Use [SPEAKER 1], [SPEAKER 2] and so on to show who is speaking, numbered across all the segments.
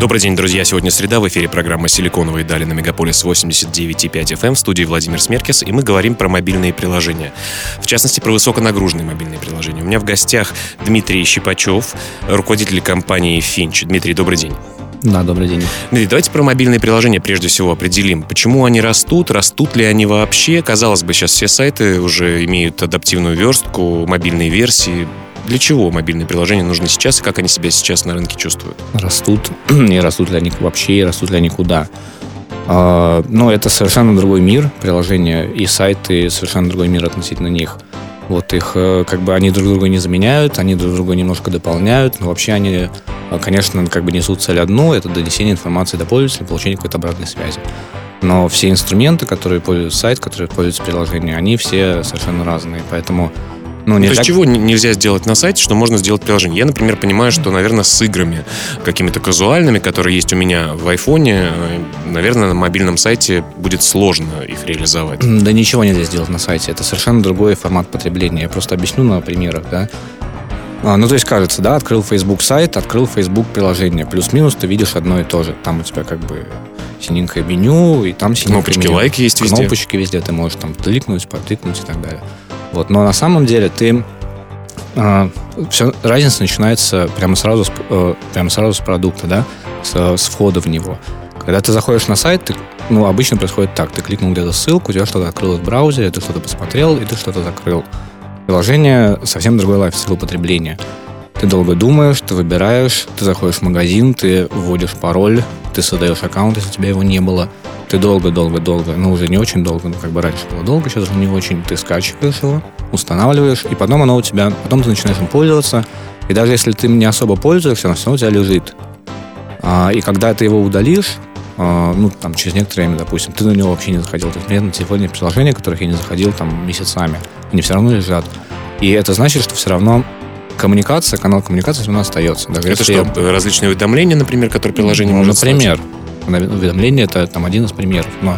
[SPEAKER 1] Добрый день, друзья. Сегодня среда. В эфире программа «Силиконовые дали» на Мегаполис 89,5 FM в студии Владимир Смеркис, и мы говорим про мобильные приложения. В частности, про высоконагруженные мобильные приложения. У меня в гостях Дмитрий Щипачев, руководитель компании «Финч». Дмитрий, добрый день.
[SPEAKER 2] Да, добрый день.
[SPEAKER 1] Дмитрий, давайте про мобильные приложения прежде всего определим. Почему они растут, растут ли они вообще? Казалось бы, сейчас все сайты уже имеют адаптивную верстку, мобильные версии для чего мобильные приложения нужны сейчас и как они себя сейчас на рынке чувствуют?
[SPEAKER 2] Растут, и растут ли они вообще, и растут ли они куда. А, но это совершенно другой мир, приложения и сайты, совершенно другой мир относительно них. Вот их, э, как бы, они друг друга не заменяют, они друг друга немножко дополняют, но вообще они, э, конечно, как бы несут цель одну, это донесение информации до пользователя, получение какой-то обратной связи. Но все инструменты, которые пользуются сайт, которые пользуются приложением, они все совершенно разные, поэтому
[SPEAKER 1] ну, не То есть чего нельзя сделать на сайте, что можно сделать приложение? Я, например, понимаю, что, наверное, с играми какими-то казуальными, которые есть у меня в айфоне, э, наверное, на мобильном сайте будет сложно их реализовать.
[SPEAKER 2] Да ничего нельзя сделать на сайте. Это совершенно другой формат потребления. Я просто объясню на примерах, да. А, ну, то есть, кажется, да, открыл Facebook сайт, открыл Facebook приложение. Плюс-минус ты видишь одно и то же. Там у тебя как бы синенькое меню, и там синенькое
[SPEAKER 1] Кнопочки,
[SPEAKER 2] меню.
[SPEAKER 1] лайки есть везде.
[SPEAKER 2] Кнопочки везде. Ты можешь там кликнуть, потыкнуть и так далее. Вот. Но на самом деле ты э, а, все, разница начинается прямо сразу, с, э, прямо сразу с продукта, да, с, с входа в него. Когда ты заходишь на сайт, ты, ну, обычно происходит так. Ты кликнул где-то ссылку, у тебя что-то открылось в браузере, ты что-то посмотрел, и ты что-то закрыл. Приложение совсем другой лайфстайл употребления. Ты долго думаешь, ты выбираешь, ты заходишь в магазин, ты вводишь пароль, ты создаешь аккаунт, если у тебя его не было. Ты долго-долго-долго, ну уже не очень долго, ну как бы раньше было долго, сейчас уже не очень, ты скачиваешь его, устанавливаешь, и потом оно у тебя, потом ты начинаешь им пользоваться, и даже если ты не особо пользуешься, оно все равно у тебя лежит. А, и когда ты его удалишь, а, ну, там, через некоторое время, допустим, ты на него вообще не заходил. То есть, у на телефоне приложения, которых я не заходил там месяцами, они все равно лежат. И это значит, что все равно коммуникация, канал коммуникации все равно остается.
[SPEAKER 1] Даже это что, я... различные уведомления, например, которые приложение ну, может
[SPEAKER 2] Например. Уведомление это там один из примеров. Но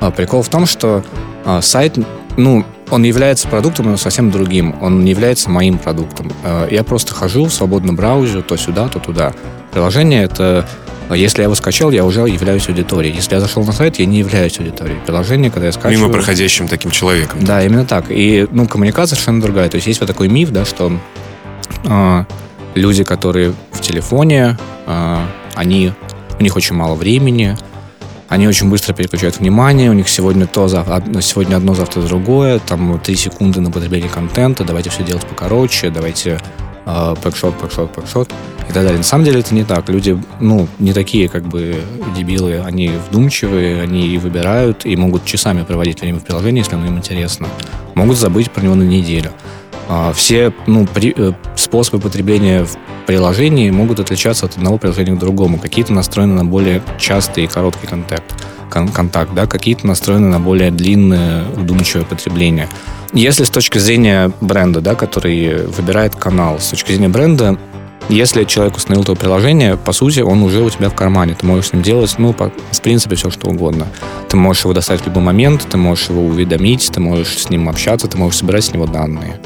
[SPEAKER 2] а, прикол в том, что а, сайт, ну, он является продуктом, но совсем другим. Он не является моим продуктом. А, я просто хожу в свободном браузере то сюда, то туда. Приложение это если я его скачал, я уже являюсь аудиторией. Если я зашел на сайт, я не являюсь аудиторией. Приложение, когда я скачиваю...
[SPEAKER 1] Мимо проходящим таким человеком.
[SPEAKER 2] Да, именно так. И, ну, коммуникация совершенно другая. То есть есть вот такой миф, да, что э, люди, которые в телефоне, э, они, у них очень мало времени, они очень быстро переключают внимание, у них сегодня то, сегодня одно, завтра другое, там три секунды на потребление контента, давайте все делать покороче, давайте э, пэкшот, пэкшот, пэкшот и так далее. На самом деле это не так. Люди, ну, не такие как бы дебилы, они вдумчивые, они и выбирают, и могут часами проводить время в приложении, если оно им интересно. Могут забыть про него на неделю. А, все ну, при, э, способы потребления в приложении могут отличаться от одного приложения к другому. Какие-то настроены на более частый и короткий контакт, кон, контакт да? какие-то настроены на более длинное, вдумчивое потребление. Если с точки зрения бренда, да, который выбирает канал, с точки зрения бренда, если человек установил твое приложение, по сути, он уже у тебя в кармане. Ты можешь с ним делать, ну, по, в принципе, все, что угодно. Ты можешь его достать в любой момент, ты можешь его уведомить, ты можешь с ним общаться, ты можешь собирать с него данные.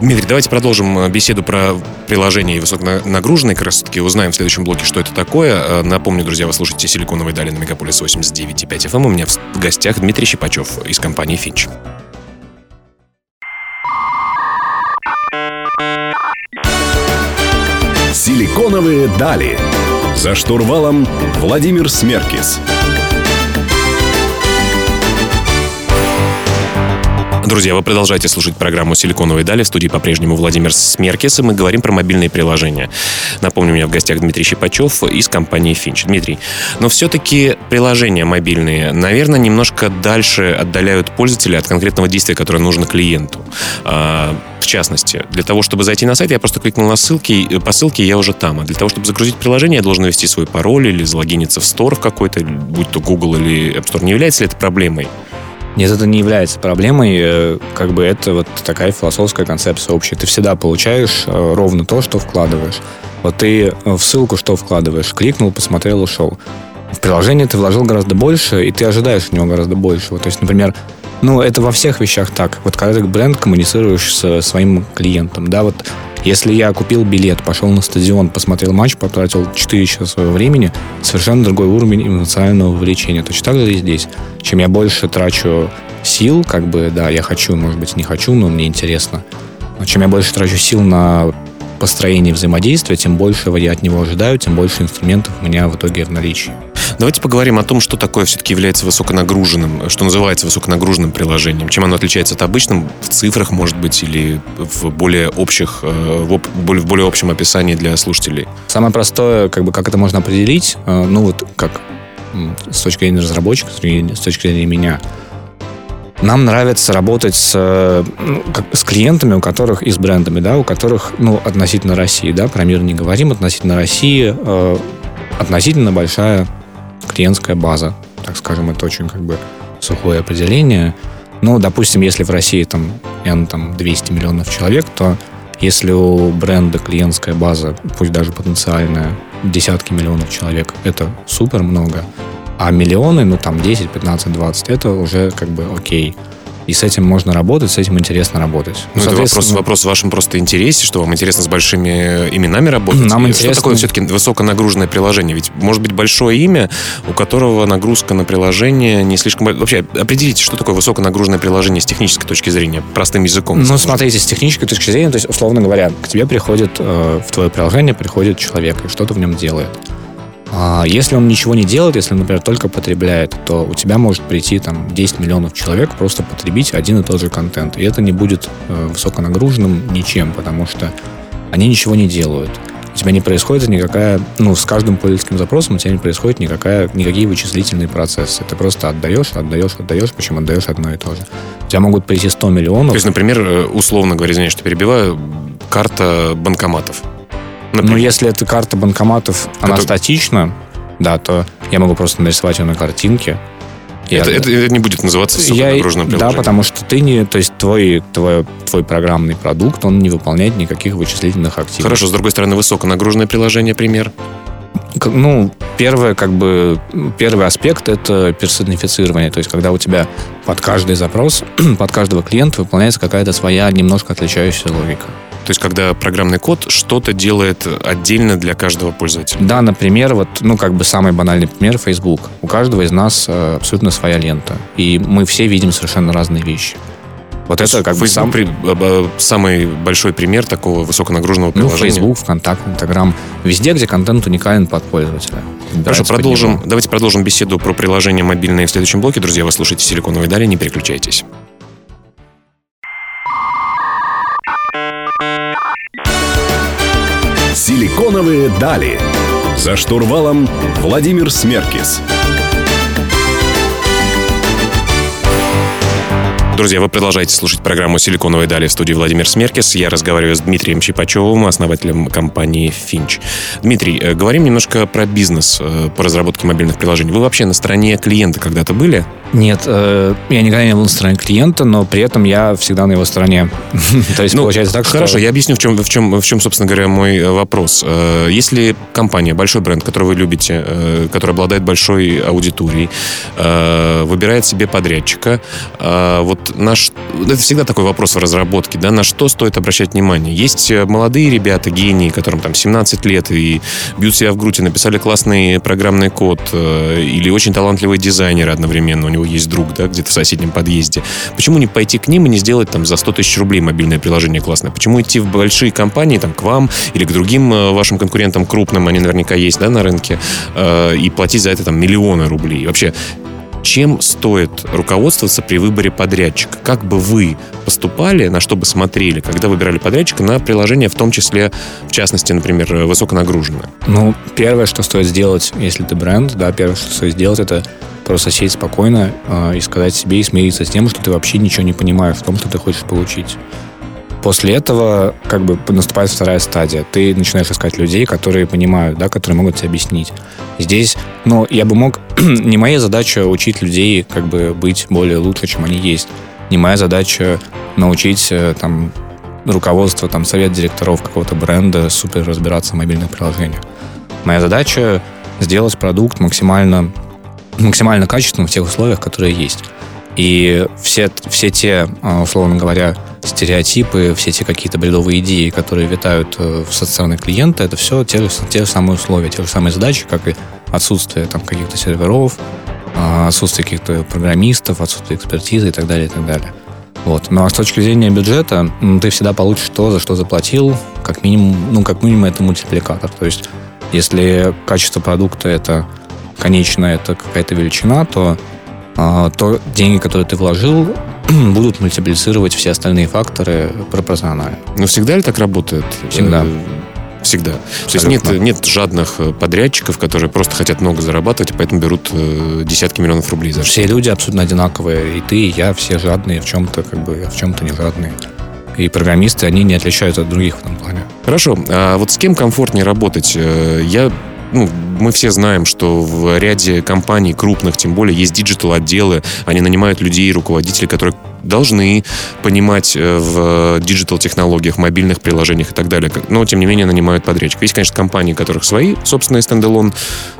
[SPEAKER 1] Дмитрий, давайте продолжим э, беседу про приложение высоконагруженные. Как раз таки узнаем в следующем блоке, что это такое. Э, напомню, друзья, вы слушаете «Силиконовые дали» на Мегаполис 89.5 FM. Эм. У меня в гостях Дмитрий Щипачев из компании «Финч».
[SPEAKER 3] «Силиконовые дали». За штурвалом Владимир Смеркис.
[SPEAKER 1] Друзья, вы продолжаете слушать программу «Силиконовые дали». В студии по-прежнему Владимир Смеркис, и мы говорим про мобильные приложения. Напомню, у меня в гостях Дмитрий Щипачев из компании Финч. Дмитрий, но все-таки приложения мобильные, наверное, немножко дальше отдаляют пользователя от конкретного действия, которое нужно клиенту. А, в частности, для того, чтобы зайти на сайт, я просто кликнул на ссылки, по ссылке я уже там. А для того, чтобы загрузить приложение, я должен ввести свой пароль или залогиниться в стор в какой-то, будь то Google или App Store. Не является ли это проблемой?
[SPEAKER 2] Нет, это не является проблемой. Э, как бы это вот такая философская концепция общая. Ты всегда получаешь э, ровно то, что вкладываешь. Вот ты в ссылку что вкладываешь? Кликнул, посмотрел, ушел. В приложение ты вложил гораздо больше, и ты ожидаешь от него гораздо большего. То есть, например, ну, это во всех вещах так. Вот когда ты бренд коммуницируешь со своим клиентом, да, вот если я купил билет, пошел на стадион, посмотрел матч, потратил 4 часа своего времени, совершенно другой уровень эмоционального вовлечения. Точно так же и здесь. Чем я больше трачу сил, как бы, да, я хочу, может быть, не хочу, но мне интересно. Но чем я больше трачу сил на построение взаимодействия, тем больше я от него ожидаю, тем больше инструментов у меня в итоге в наличии.
[SPEAKER 1] Давайте поговорим о том, что такое все-таки является высоконагруженным, что называется высоконагруженным приложением. Чем оно отличается от обычным в цифрах, может быть, или в более общих, э, в более общем описании для слушателей?
[SPEAKER 2] Самое простое, как бы, как это можно определить, э, ну вот как с точки зрения разработчика, с точки зрения меня, нам нравится работать с, ну, как, с клиентами, у которых и с брендами, да, у которых, ну, относительно России, да, про мир не говорим, относительно России э, относительно большая клиентская база, так скажем, это очень как бы сухое определение. Ну, допустим, если в России там, N, там 200 миллионов человек, то если у бренда клиентская база, пусть даже потенциальная, десятки миллионов человек, это супер много. А миллионы, ну там 10, 15, 20, это уже как бы окей. И с этим можно работать, с этим интересно работать.
[SPEAKER 1] Ну, это вопрос, вопрос в вашем просто интересе, что вам интересно с большими именами работать.
[SPEAKER 2] Нам интересно...
[SPEAKER 1] Что такое все-таки высоконагруженное приложение? Ведь может быть большое имя, у которого нагрузка на приложение не слишком... Вообще, определите, что такое высоконагруженное приложение с технической точки зрения, простым языком.
[SPEAKER 2] Ну, смотрите, с технической точки зрения, то есть, условно говоря, к тебе приходит, э, в твое приложение приходит человек и что-то в нем делает. А если он ничего не делает, если, например, только потребляет, то у тебя может прийти там 10 миллионов человек просто потребить один и тот же контент. И это не будет э, высоконагруженным ничем, потому что они ничего не делают. У тебя не происходит никакая, ну, с каждым пользовательским запросом у тебя не происходит никакая, никакие вычислительные процессы. Ты просто отдаешь, отдаешь, отдаешь, причем отдаешь одно и то же. У тебя могут прийти 100 миллионов. То
[SPEAKER 1] есть, например, э, условно говоря, извиняюсь, что перебиваю, карта банкоматов.
[SPEAKER 2] Например. Ну, если эта карта банкоматов, она это... статична, да, то я могу просто нарисовать ее на картинке.
[SPEAKER 1] Это, это, это не будет называться супернагруженным
[SPEAKER 2] приложением. Да, потому что ты не, то есть твой, твой, твой программный продукт, он не выполняет никаких вычислительных активностей.
[SPEAKER 1] Хорошо, с другой стороны, высоконагруженное приложение, пример?
[SPEAKER 2] Ну, первое, как бы, первый аспект это персонифицирование. То есть, когда у тебя под каждый запрос, под каждого клиента выполняется какая-то своя немножко отличающаяся логика.
[SPEAKER 1] То есть, когда программный код что-то делает отдельно для каждого пользователя.
[SPEAKER 2] Да, например, вот, ну, как бы самый банальный пример Facebook. У каждого из нас э, абсолютно своя лента. И мы все видим совершенно разные вещи.
[SPEAKER 1] Вот это как бы сам... при, самый большой пример такого высоконагруженного ну, приложения.
[SPEAKER 2] Ну, Facebook, ВКонтакте, Инстаграм. Везде, где контент уникален под пользователя.
[SPEAKER 1] Хорошо, продолжим. Давайте продолжим беседу про приложение мобильное в следующем блоке. Друзья, вы слушаете «Силиконовые дали», не переключайтесь.
[SPEAKER 3] «Силиконовые дали». За штурвалом Владимир Смеркис.
[SPEAKER 1] Друзья, вы продолжаете слушать программу «Силиконовые дали» в студии Владимир Смеркис. Я разговариваю с Дмитрием Чипачевым, основателем компании «Финч». Дмитрий, э, говорим немножко про бизнес э, по разработке мобильных приложений. Вы вообще на стороне клиента когда-то были?
[SPEAKER 2] Нет, э, я никогда не был на стороне клиента, но при этом я всегда на его стороне.
[SPEAKER 1] То есть ну, получается так, Хорошо, я объясню, в чем, в, чем, в чем, собственно говоря, мой вопрос. Если компания, большой бренд, который вы любите, который обладает большой аудиторией, выбирает себе подрядчика, вот наш это всегда такой вопрос в разработке, да, на что стоит обращать внимание. Есть э, молодые ребята, гении, которым там 17 лет и бьют себя в грудь и написали классный программный код, э, или очень талантливые дизайнеры одновременно, у него есть друг, да, где-то в соседнем подъезде. Почему не пойти к ним и не сделать там за 100 тысяч рублей мобильное приложение классное? Почему идти в большие компании, там, к вам или к другим э, вашим конкурентам крупным, они наверняка есть, да, на рынке, и платить за это там миллионы рублей? И вообще, чем стоит руководствоваться при выборе подрядчика? Как бы вы поступали, на что бы смотрели, когда выбирали подрядчика на приложение, в том числе, в частности, например, высоконагруженное?
[SPEAKER 2] Ну, первое, что стоит сделать, если ты бренд, да, первое, что стоит сделать, это просто сесть спокойно э, и сказать себе и смириться с тем, что ты вообще ничего не понимаешь в том, что ты хочешь получить. После этого как бы наступает вторая стадия. Ты начинаешь искать людей, которые понимают, да, которые могут тебе объяснить. Здесь, ну, я бы мог... не моя задача учить людей как бы быть более лучше, чем они есть. Не моя задача научить э, там руководство, там, совет директоров какого-то бренда супер разбираться в мобильных приложениях. Моя задача сделать продукт максимально, максимально качественным в тех условиях, которые есть. И все, все те, а, условно говоря, стереотипы, все те какие-то бредовые идеи, которые витают э, в социальных клиента, это все те, те же самые условия, те же самые задачи, как и отсутствие там каких-то серверов, а, отсутствие каких-то программистов, отсутствие экспертизы и так далее, и так далее. Вот. Ну а с точки зрения бюджета, ты всегда получишь то, за что заплатил, как минимум, ну, как минимум это мультипликатор. То есть, если качество продукта это конечная, это какая-то величина, то, а, то деньги, которые ты вложил, будут мультиплицировать все остальные факторы пропорционально.
[SPEAKER 1] Но всегда ли так работает?
[SPEAKER 2] Всегда.
[SPEAKER 1] Э, Всегда. Абсолютно. То есть нет, нет жадных э, подрядчиков, которые просто хотят много зарабатывать, и поэтому берут э, десятки миллионов рублей за
[SPEAKER 2] Все люди абсолютно одинаковые. И ты, и я, все жадные в чем-то, как бы, в чем-то не жадные. И программисты, они не отличаются от других в этом плане.
[SPEAKER 1] Хорошо. А вот с кем комфортнее работать? Я ну, мы все знаем, что в ряде компаний крупных, тем более, есть диджитал-отделы, они нанимают людей, руководителей, которые должны понимать э, в digital-технологиях, мобильных приложениях и так далее. Но, тем не менее, нанимают подрядчиков. Есть, конечно, компании, которых свои собственные standalone,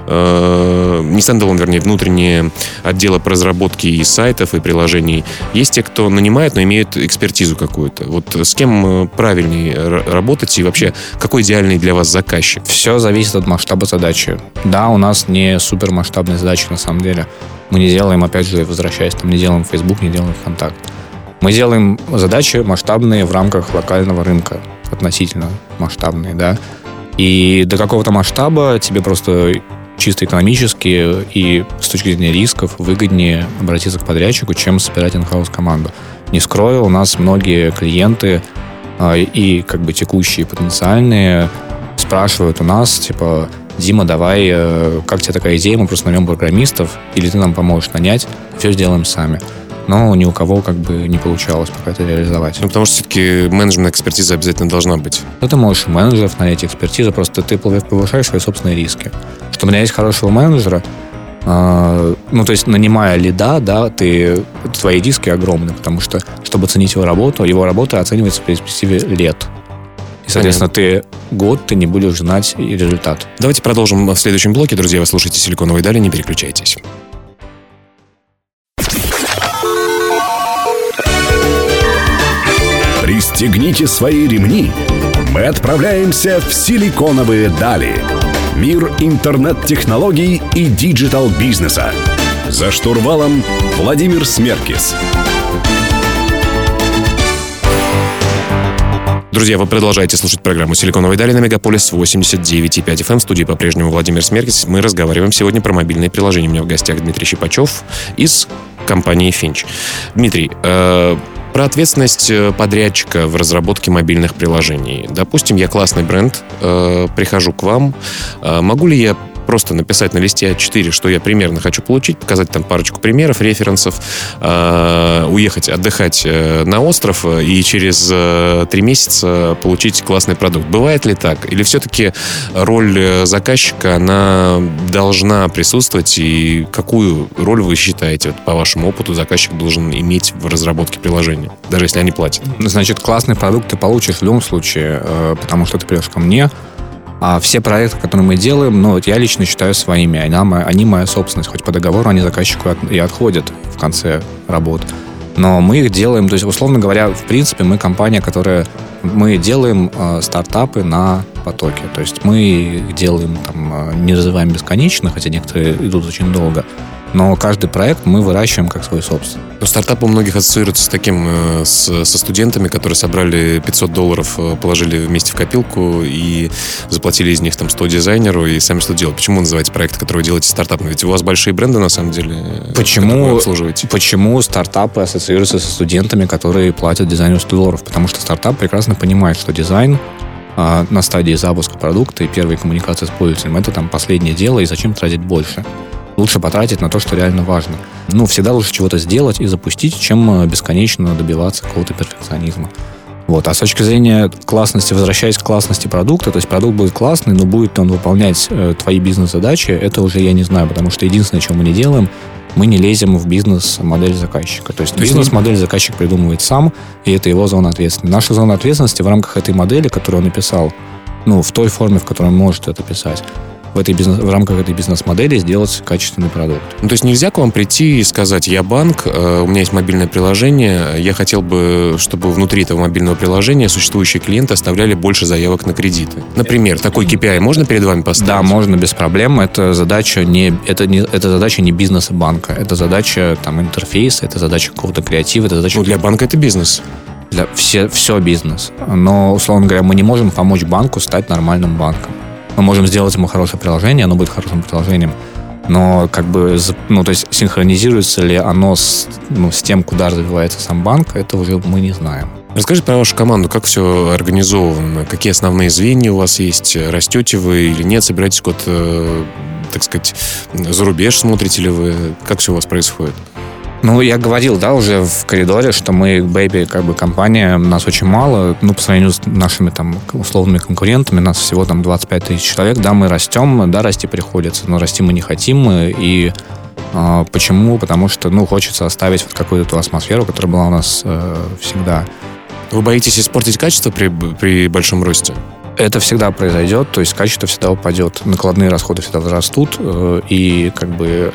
[SPEAKER 1] э, не standalone, вернее, внутренние отделы по разработке и сайтов, и приложений. Есть те, кто нанимает, но имеют экспертизу какую-то. Вот с кем э, правильнее работать и вообще какой идеальный для вас заказчик?
[SPEAKER 2] Все зависит от масштаба задачи. Да, у нас не супермасштабные задачи на самом деле. Мы не делаем, опять же, возвращаясь, там не делаем Facebook, не делаем ВКонтакт. Мы делаем задачи масштабные в рамках локального рынка, относительно масштабные, да. И до какого-то масштаба тебе просто чисто экономически и с точки зрения рисков выгоднее обратиться к подрядчику, чем собирать инхаус команду. Не скрою, у нас многие клиенты а, и как бы текущие потенциальные спрашивают у нас, типа, Дима, давай, э, как тебе такая идея, мы просто наймем программистов, или ты нам поможешь нанять, все сделаем сами но ни у кого как бы не получалось пока это реализовать.
[SPEAKER 1] Ну, потому что все-таки менеджмент экспертиза обязательно должна быть.
[SPEAKER 2] Ну, ты можешь менеджеров нанять, экспертизу, просто ты повышаешь свои собственные риски. Что у меня есть хорошего менеджера, э, ну, то есть, нанимая лида, да, ты, твои риски огромны, потому что, чтобы оценить его работу, его работа оценивается в перспективе лет. И, соответственно, Понятно. ты год ты не будешь знать результат.
[SPEAKER 1] Давайте продолжим в следующем блоке. Друзья, вы слушаете «Силиконовые дали», не переключайтесь.
[SPEAKER 3] Пристегните свои ремни. Мы отправляемся в силиконовые дали. Мир интернет-технологий и диджитал-бизнеса. За штурвалом Владимир Смеркис.
[SPEAKER 1] Друзья, вы продолжаете слушать программу «Силиконовые дали» на Мегаполис 89,5 FM. В студии по-прежнему Владимир Смеркис. Мы разговариваем сегодня про мобильные приложения. У меня в гостях Дмитрий Щипачев из компании «Финч». Дмитрий, э, про ответственность э, подрядчика в разработке мобильных приложений. Допустим, я классный бренд, э, прихожу к вам. Э, могу ли я просто написать на листе А4, что я примерно хочу получить, показать там парочку примеров, референсов, э, уехать отдыхать э, на остров э, и через э, три месяца получить классный продукт. Бывает ли так? Или все-таки роль заказчика, она должна присутствовать? И какую роль вы считаете, вот, по вашему опыту, заказчик должен иметь в разработке приложения, даже если они платят?
[SPEAKER 2] Значит, классный продукт ты получишь в любом случае, потому что ты придешь ко мне, а все проекты, которые мы делаем, ну, вот я лично считаю своими. Они, они моя собственность. Хоть по договору они заказчику от, и отходят в конце работы. Но мы их делаем, то есть, условно говоря, в принципе, мы компания, которая... Мы делаем э, стартапы на потоке. То есть мы их делаем, там, э, не развиваем бесконечно, хотя некоторые идут очень долго но каждый проект мы выращиваем как свой собственный.
[SPEAKER 1] Но стартап у многих ассоциируется с таким, э, с, со студентами, которые собрали 500 долларов, э, положили вместе в копилку и заплатили из них там 100 дизайнеру и сами что делать. Почему называете проект, который вы делаете стартапом? Ведь у вас большие бренды на самом деле,
[SPEAKER 2] почему, вы обслуживаете. Почему стартапы ассоциируются со студентами, которые платят дизайнеру 100 долларов? Потому что стартап прекрасно понимает, что дизайн а, на стадии запуска продукта и первой коммуникации с пользователем это там последнее дело, и зачем тратить больше? Лучше потратить на то, что реально важно. Ну, всегда лучше чего-то сделать и запустить, чем э, бесконечно добиваться какого-то перфекционизма. Вот. А с точки зрения классности, возвращаясь к классности продукта, то есть продукт будет классный, но будет он выполнять э, твои бизнес-задачи, это уже я не знаю, потому что единственное, что мы не делаем, мы не лезем в бизнес-модель заказчика. То есть, бизнес-модель заказчик придумывает сам, и это его зона ответственности. Наша зона ответственности в рамках этой модели, которую он написал, ну, в той форме, в которой он может это писать, в, этой бизнес, в рамках этой бизнес-модели сделать качественный продукт.
[SPEAKER 1] Ну, то есть нельзя к вам прийти и сказать, я банк, э, у меня есть мобильное приложение, я хотел бы, чтобы внутри этого мобильного приложения существующие клиенты оставляли больше заявок на кредиты. Например, такой KPI можно перед вами поставить?
[SPEAKER 2] Да, можно без проблем. Это задача не, это не, это задача не бизнеса банка, это задача там интерфейса, это задача какого-то креатива, это задача...
[SPEAKER 1] Ну, для банка это бизнес
[SPEAKER 2] для все, все бизнес. Но, условно говоря, мы не можем помочь банку стать нормальным банком. Мы можем сделать ему хорошее приложение, оно будет хорошим приложением, но как бы, ну, то есть синхронизируется ли оно с, ну, с тем, куда развивается сам банк, это уже мы не знаем.
[SPEAKER 1] Расскажите про вашу команду, как все организовано, какие основные звенья у вас есть, растете вы или нет, собираетесь куда-то, так сказать, за рубеж смотрите ли вы, как все у вас происходит?
[SPEAKER 2] Ну, я говорил, да, уже в коридоре, что мы, Baby, как бы компания, нас очень мало, ну, по сравнению с нашими там условными конкурентами, нас всего там 25 тысяч человек, да, мы растем, да, расти приходится, но расти мы не хотим, и э, почему? Потому что, ну, хочется оставить вот какую-то ту атмосферу, которая была у нас э, всегда.
[SPEAKER 1] Вы боитесь испортить качество при, при большом росте?
[SPEAKER 2] Это всегда произойдет, то есть качество всегда упадет, накладные расходы всегда возрастут, э, и как бы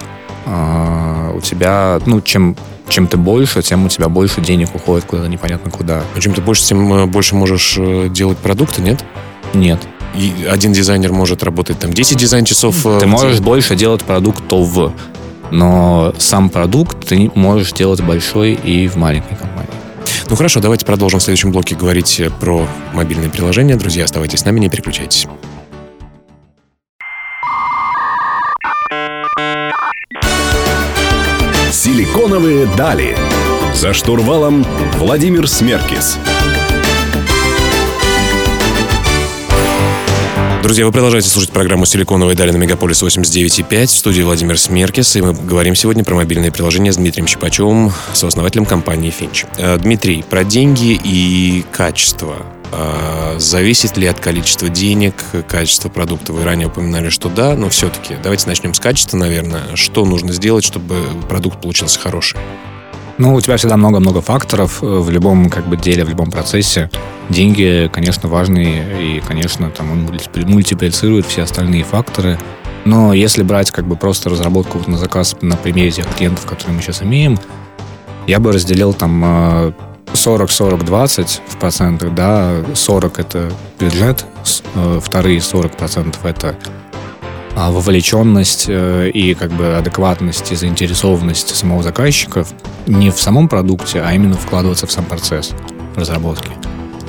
[SPEAKER 2] а, у тебя, ну, чем, чем ты больше, тем у тебя больше денег уходит куда-то непонятно куда.
[SPEAKER 1] А чем ты больше, тем э, больше можешь э, делать продукты, нет?
[SPEAKER 2] Нет.
[SPEAKER 1] И один дизайнер может работать там 10 дизайн-часов.
[SPEAKER 2] Э, ты можешь больше делать продуктов, но сам продукт ты можешь делать большой и в маленькой компании.
[SPEAKER 1] Ну хорошо, давайте продолжим в следующем блоке говорить про мобильные приложения. Друзья, оставайтесь с нами, не переключайтесь.
[SPEAKER 3] Силиконовые дали. За штурвалом Владимир Смеркис.
[SPEAKER 1] Друзья, вы продолжаете слушать программу «Силиконовые дали» на Мегаполис 89.5. В студии Владимир Смеркис. И мы говорим сегодня про мобильные приложения с Дмитрием Щипачевым, сооснователем компании «Финч». Э, Дмитрий, про деньги и качество. А, зависит ли от количества денег, качества продукта? Вы ранее упоминали, что да, но все-таки давайте начнем с качества, наверное. Что нужно сделать, чтобы продукт получился хороший?
[SPEAKER 2] Ну, у тебя всегда много-много факторов э, в любом как бы деле, в любом процессе. Деньги, конечно, важны, и, конечно, там он мультиплицирует все остальные факторы. Но если брать как бы просто разработку на заказ на примере тех клиентов, которые мы сейчас имеем, я бы разделил там э, 40-40-20 в процентах, да, 40 это бюджет, э, вторые 40 процентов это а, вовлеченность э, и как бы адекватность и заинтересованность самого заказчика не в самом продукте, а именно вкладываться в сам процесс разработки.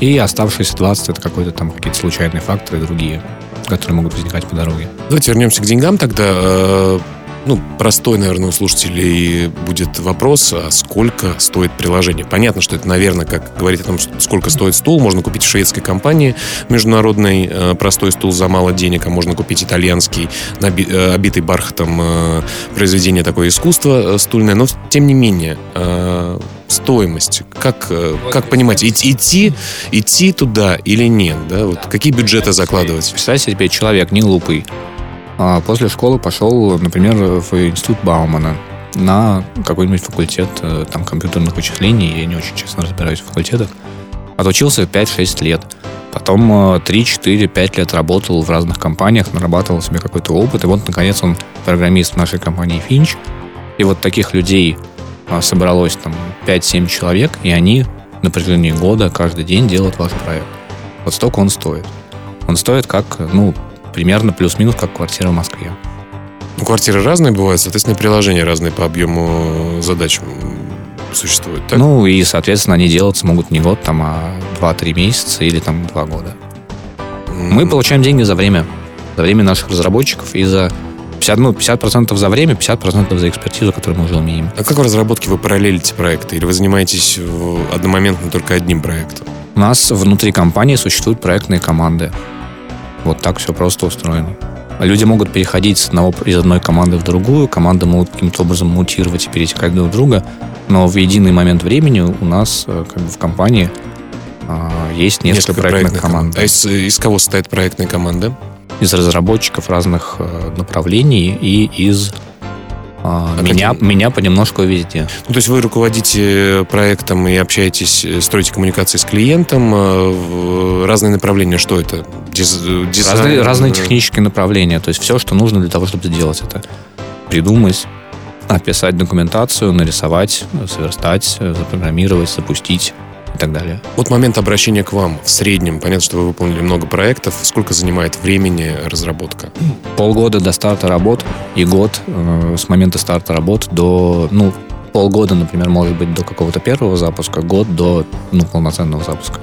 [SPEAKER 2] И оставшиеся 20 это какой-то там какие-то случайные факторы другие, которые могут возникать по дороге.
[SPEAKER 1] Давайте вернемся к деньгам тогда. Ну, простой, наверное, у слушателей будет вопрос, а сколько стоит приложение. Понятно, что это, наверное, как говорить о том, сколько стоит стул, можно купить в шведской компании международный э, простой стул за мало денег, а можно купить итальянский, э, обитый бархатом э, произведение такое искусство стульное. Но, тем не менее, стоимость, как, э, как понимать, идти, идти туда или нет, да, вот какие бюджеты закладывать?
[SPEAKER 2] Представьте себе, человек не глупый, после школы пошел, например, в институт Баумана на какой-нибудь факультет э, там, компьютерных вычислений. Я не очень честно разбираюсь в факультетах. Отучился 5-6 лет. Потом 3, 4, 5 лет работал в разных компаниях, нарабатывал себе какой-то опыт. И вот, наконец, он программист в нашей компании Finch. И вот таких людей а, собралось там 5-7 человек, и они на протяжении года каждый день делают ваш проект. Вот столько он стоит. Он стоит как, ну, примерно плюс-минус как квартира в Москве.
[SPEAKER 1] Ну, квартиры разные бывают, соответственно, приложения разные по объему задач существуют, так?
[SPEAKER 2] Ну, и, соответственно, они делаться могут не год, там, а 2-3 месяца или там 2 года. Mm. Мы получаем деньги за время. За время наших разработчиков и за 50, ну, 50% за время, 50% за экспертизу, которую мы уже умеем.
[SPEAKER 1] А как в разработке вы параллелите проекты? Или вы занимаетесь одномоментно только одним проектом?
[SPEAKER 2] У нас внутри компании существуют проектные команды. Вот так все просто устроено. Люди могут переходить с одного, из одной команды в другую, команды могут каким-то образом мутировать и перетекать друг в друга, но в единый момент времени у нас э, как бы в компании А, есть несколько, несколько проектных, проектных команд.
[SPEAKER 1] А из, из кого состоит проектная команда?
[SPEAKER 2] Из разработчиков разных э, направлений и из а, а меня, каким? меня понемножку везде.
[SPEAKER 1] Ну, то есть вы руководите проектом и общаетесь, э, строите коммуникации с клиентом, э, разные направления, что это?
[SPEAKER 2] Диз, дизайн? Разные, разные технические направления, то есть все, что нужно для того, чтобы сделать это. Придумать, описать документацию, нарисовать, сверстать, запрограммировать, запустить и так далее.
[SPEAKER 1] Вот момент обращения к вам в среднем, понятно, что вы выполнили много проектов, сколько занимает времени разработка?
[SPEAKER 2] Полгода до старта работ и год э, с момента старта работ до, ну, полгода, например, может быть до какого-то первого запуска, год до ну, полноценного запуска.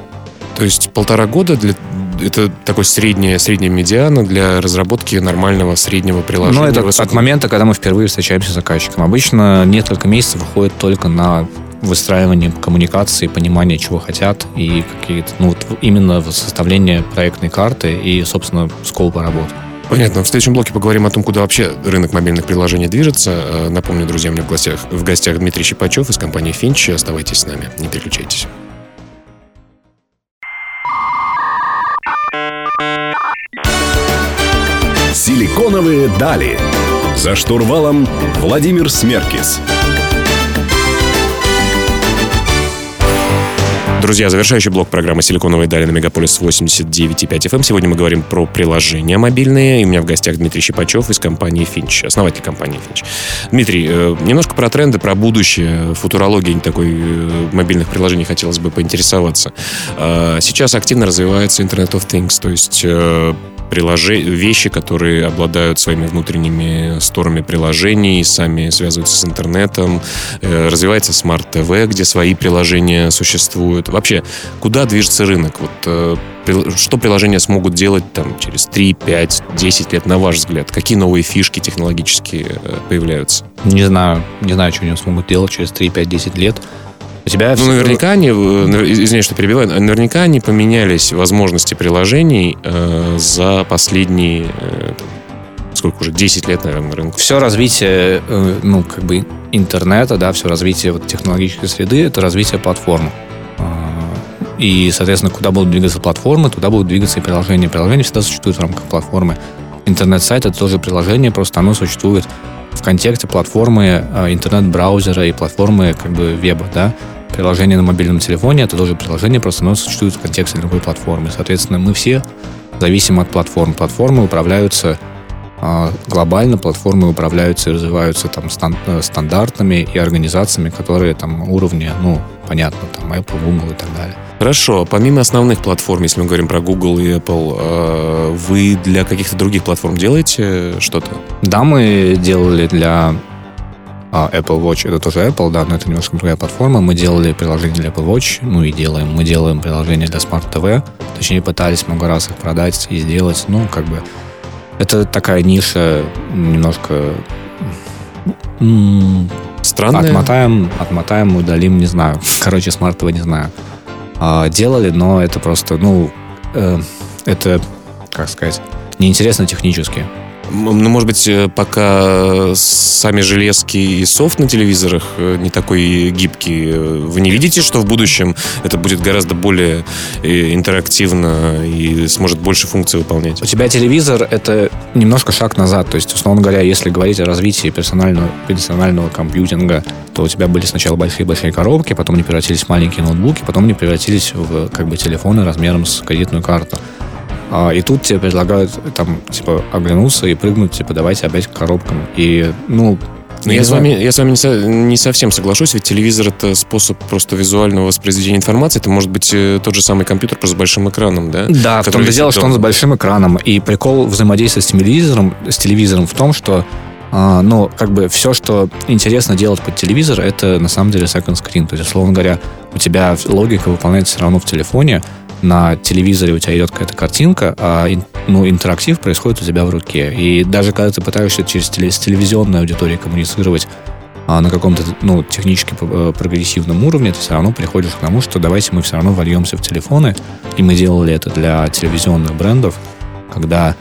[SPEAKER 1] То есть полтора года для, это такой средняя, средняя медиана для разработки нормального среднего приложения.
[SPEAKER 2] Ну, это высокого... от момента, когда мы впервые встречаемся с заказчиком. Обычно несколько месяцев уходит только на выстраивание коммуникации, понимание, чего хотят, и какие-то, ну, вот именно составление проектной карты и, собственно, скопа работы.
[SPEAKER 1] Понятно. В следующем блоке поговорим о том, куда вообще рынок мобильных приложений движется. Э, напомню, друзья, меня в гостях, в гостях Дмитрий Щипачев из компании Finch. Оставайтесь с нами, не переключайтесь.
[SPEAKER 3] Силиконовые дали. За штурвалом Владимир Смеркис.
[SPEAKER 1] Друзья, завершающий блок программы «Силиконовые дали» на Мегаполис 89.5 FM. Эм. Сегодня мы говорим про приложения мобильные. И у меня в гостях Дмитрий Щипачев из компании Finch, основатель компании Finch. Дмитрий, э, немножко про тренды, про будущее, футурологии такой э, мобильных приложений хотелось бы поинтересоваться. Э, сейчас активно развивается Internet of Things, то есть прилож... вещи, которые обладают своими внутренними сторами приложений, сами связываются с интернетом. Э, развивается TV, где свои приложения существуют. Вообще, куда движется рынок? Вот э, что приложения смогут делать там через 3, 5, 10 лет, на ваш взгляд? Какие новые фишки технологические э, появляются?
[SPEAKER 2] Не знаю. Не знаю, что они смогут делать через 3, 5, 10 лет.
[SPEAKER 1] У тебя ну, наверняка они, извиняюсь, что перебиваю, наверняка они поменялись возможности приложений э, за последние э, сколько уже, 10 лет, наверное, на рынке.
[SPEAKER 2] Все развитие, э, ну, как бы интернета, да, все развитие вот, технологической среды, это развитие платформ. А, и, соответственно, куда будут двигаться платформы, туда будут двигаться и приложения. Приложения всегда существуют в рамках платформы. Интернет-сайт — это тоже приложение, просто оно существует в контексте платформы э, интернет-браузера и платформы как бы веба, да приложение на мобильном телефоне, это тоже приложение, просто оно существует в контексте другой платформы. Соответственно, мы все зависим от платформ. Платформы управляются а, глобально, платформы управляются и развиваются там э, стандартами и организациями, которые там уровня, ну, понятно, там Apple, Google и так далее.
[SPEAKER 1] Хорошо. Помимо основных платформ, если мы говорим про Google и Apple, э, вы для каких-то других платформ делаете что-то?
[SPEAKER 2] Да, мы делали для а Apple Watch это тоже Apple, да, но это немножко другая платформа. Мы делали приложение для Apple Watch, ну и делаем. Мы делаем приложение для Smart TV. Точнее, пытались много раз их продать и сделать. Ну, как бы это такая ниша немножко
[SPEAKER 1] Странная.
[SPEAKER 2] Отмотаем, отмотаем, удалим, не знаю. Короче, Smart TV не знаю. А, делали, но это просто, ну, э, это, как сказать, неинтересно технически.
[SPEAKER 1] Ну, может быть, э, пока сами железки и софт на телевизорах э, не такой гибкий, э, вы не видите, что в будущем это будет гораздо более интерактивно и сможет больше функций выполнять?
[SPEAKER 2] У тебя телевизор — это немножко шаг назад. То есть, условно говоря, если говорить о развитии персонального, персонального компьютинга, то у тебя были сначала большие-большие коробки, потом они превратились в маленькие ноутбуки, потом они превратились в как бы телефоны размером с кредитную карту. А, и тут тебе предлагают там, типа, оглянуться и прыгнуть, типа, давайте опять к коробкам. И, ну,
[SPEAKER 1] но я, с вами, я с вами не, со, не совсем соглашусь, ведь телевизор это способ просто визуального воспроизведения информации. Это может быть э, тот же самый компьютер, просто с большим экраном, да?
[SPEAKER 2] Да, в том-то дело, что он с большим экраном. И прикол взаимодействия с телевизором, с телевизором в том, что а, ну, как бы все, что интересно делать под телевизор, это на самом деле second screen. То есть, условно говоря, у тебя логика выполняется все равно в телефоне, на телевизоре у тебя идет какая-то картинка, а ну, интерактив происходит у тебя в руке. И даже когда ты пытаешься через теле, с телевизионной коммуницировать а, на каком-то ну, технически э, прогрессивном уровне, ты все равно приходишь к тому, что давайте мы все равно вольемся в телефоны. И мы делали это для телевизионных брендов, когда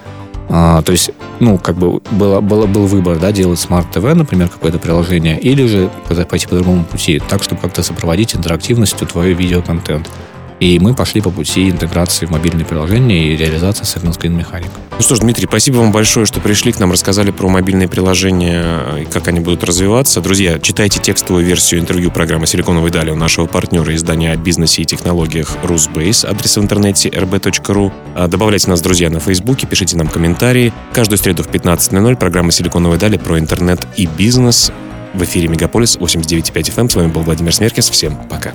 [SPEAKER 2] а, то есть, ну, как бы было, было, был выбор, да, делать Smart TV, например, какое-то приложение, или же пойти по другому пути, так, чтобы как-то сопроводить интерактивностью твой видеоконтент. И мы пошли по пути интеграции в мобильные приложения и реализации second screen.
[SPEAKER 1] Ну что ж, Дмитрий, спасибо вам большое, что пришли к нам, рассказали про мобильные приложения и как они будут развиваться. Друзья, читайте текстовую версию интервью программы «Силиконовой дали» у нашего партнера издания о бизнесе и технологиях Rusbase, адрес в интернете rb.ru. А добавляйте нас, друзья, на Фейсбуке, пишите нам комментарии. Каждую среду в 15.00 программа «Силиконовой дали» про интернет и бизнес. В эфире Мегаполис 89.5 FM. С вами был Владимир Смеркис. Всем пока.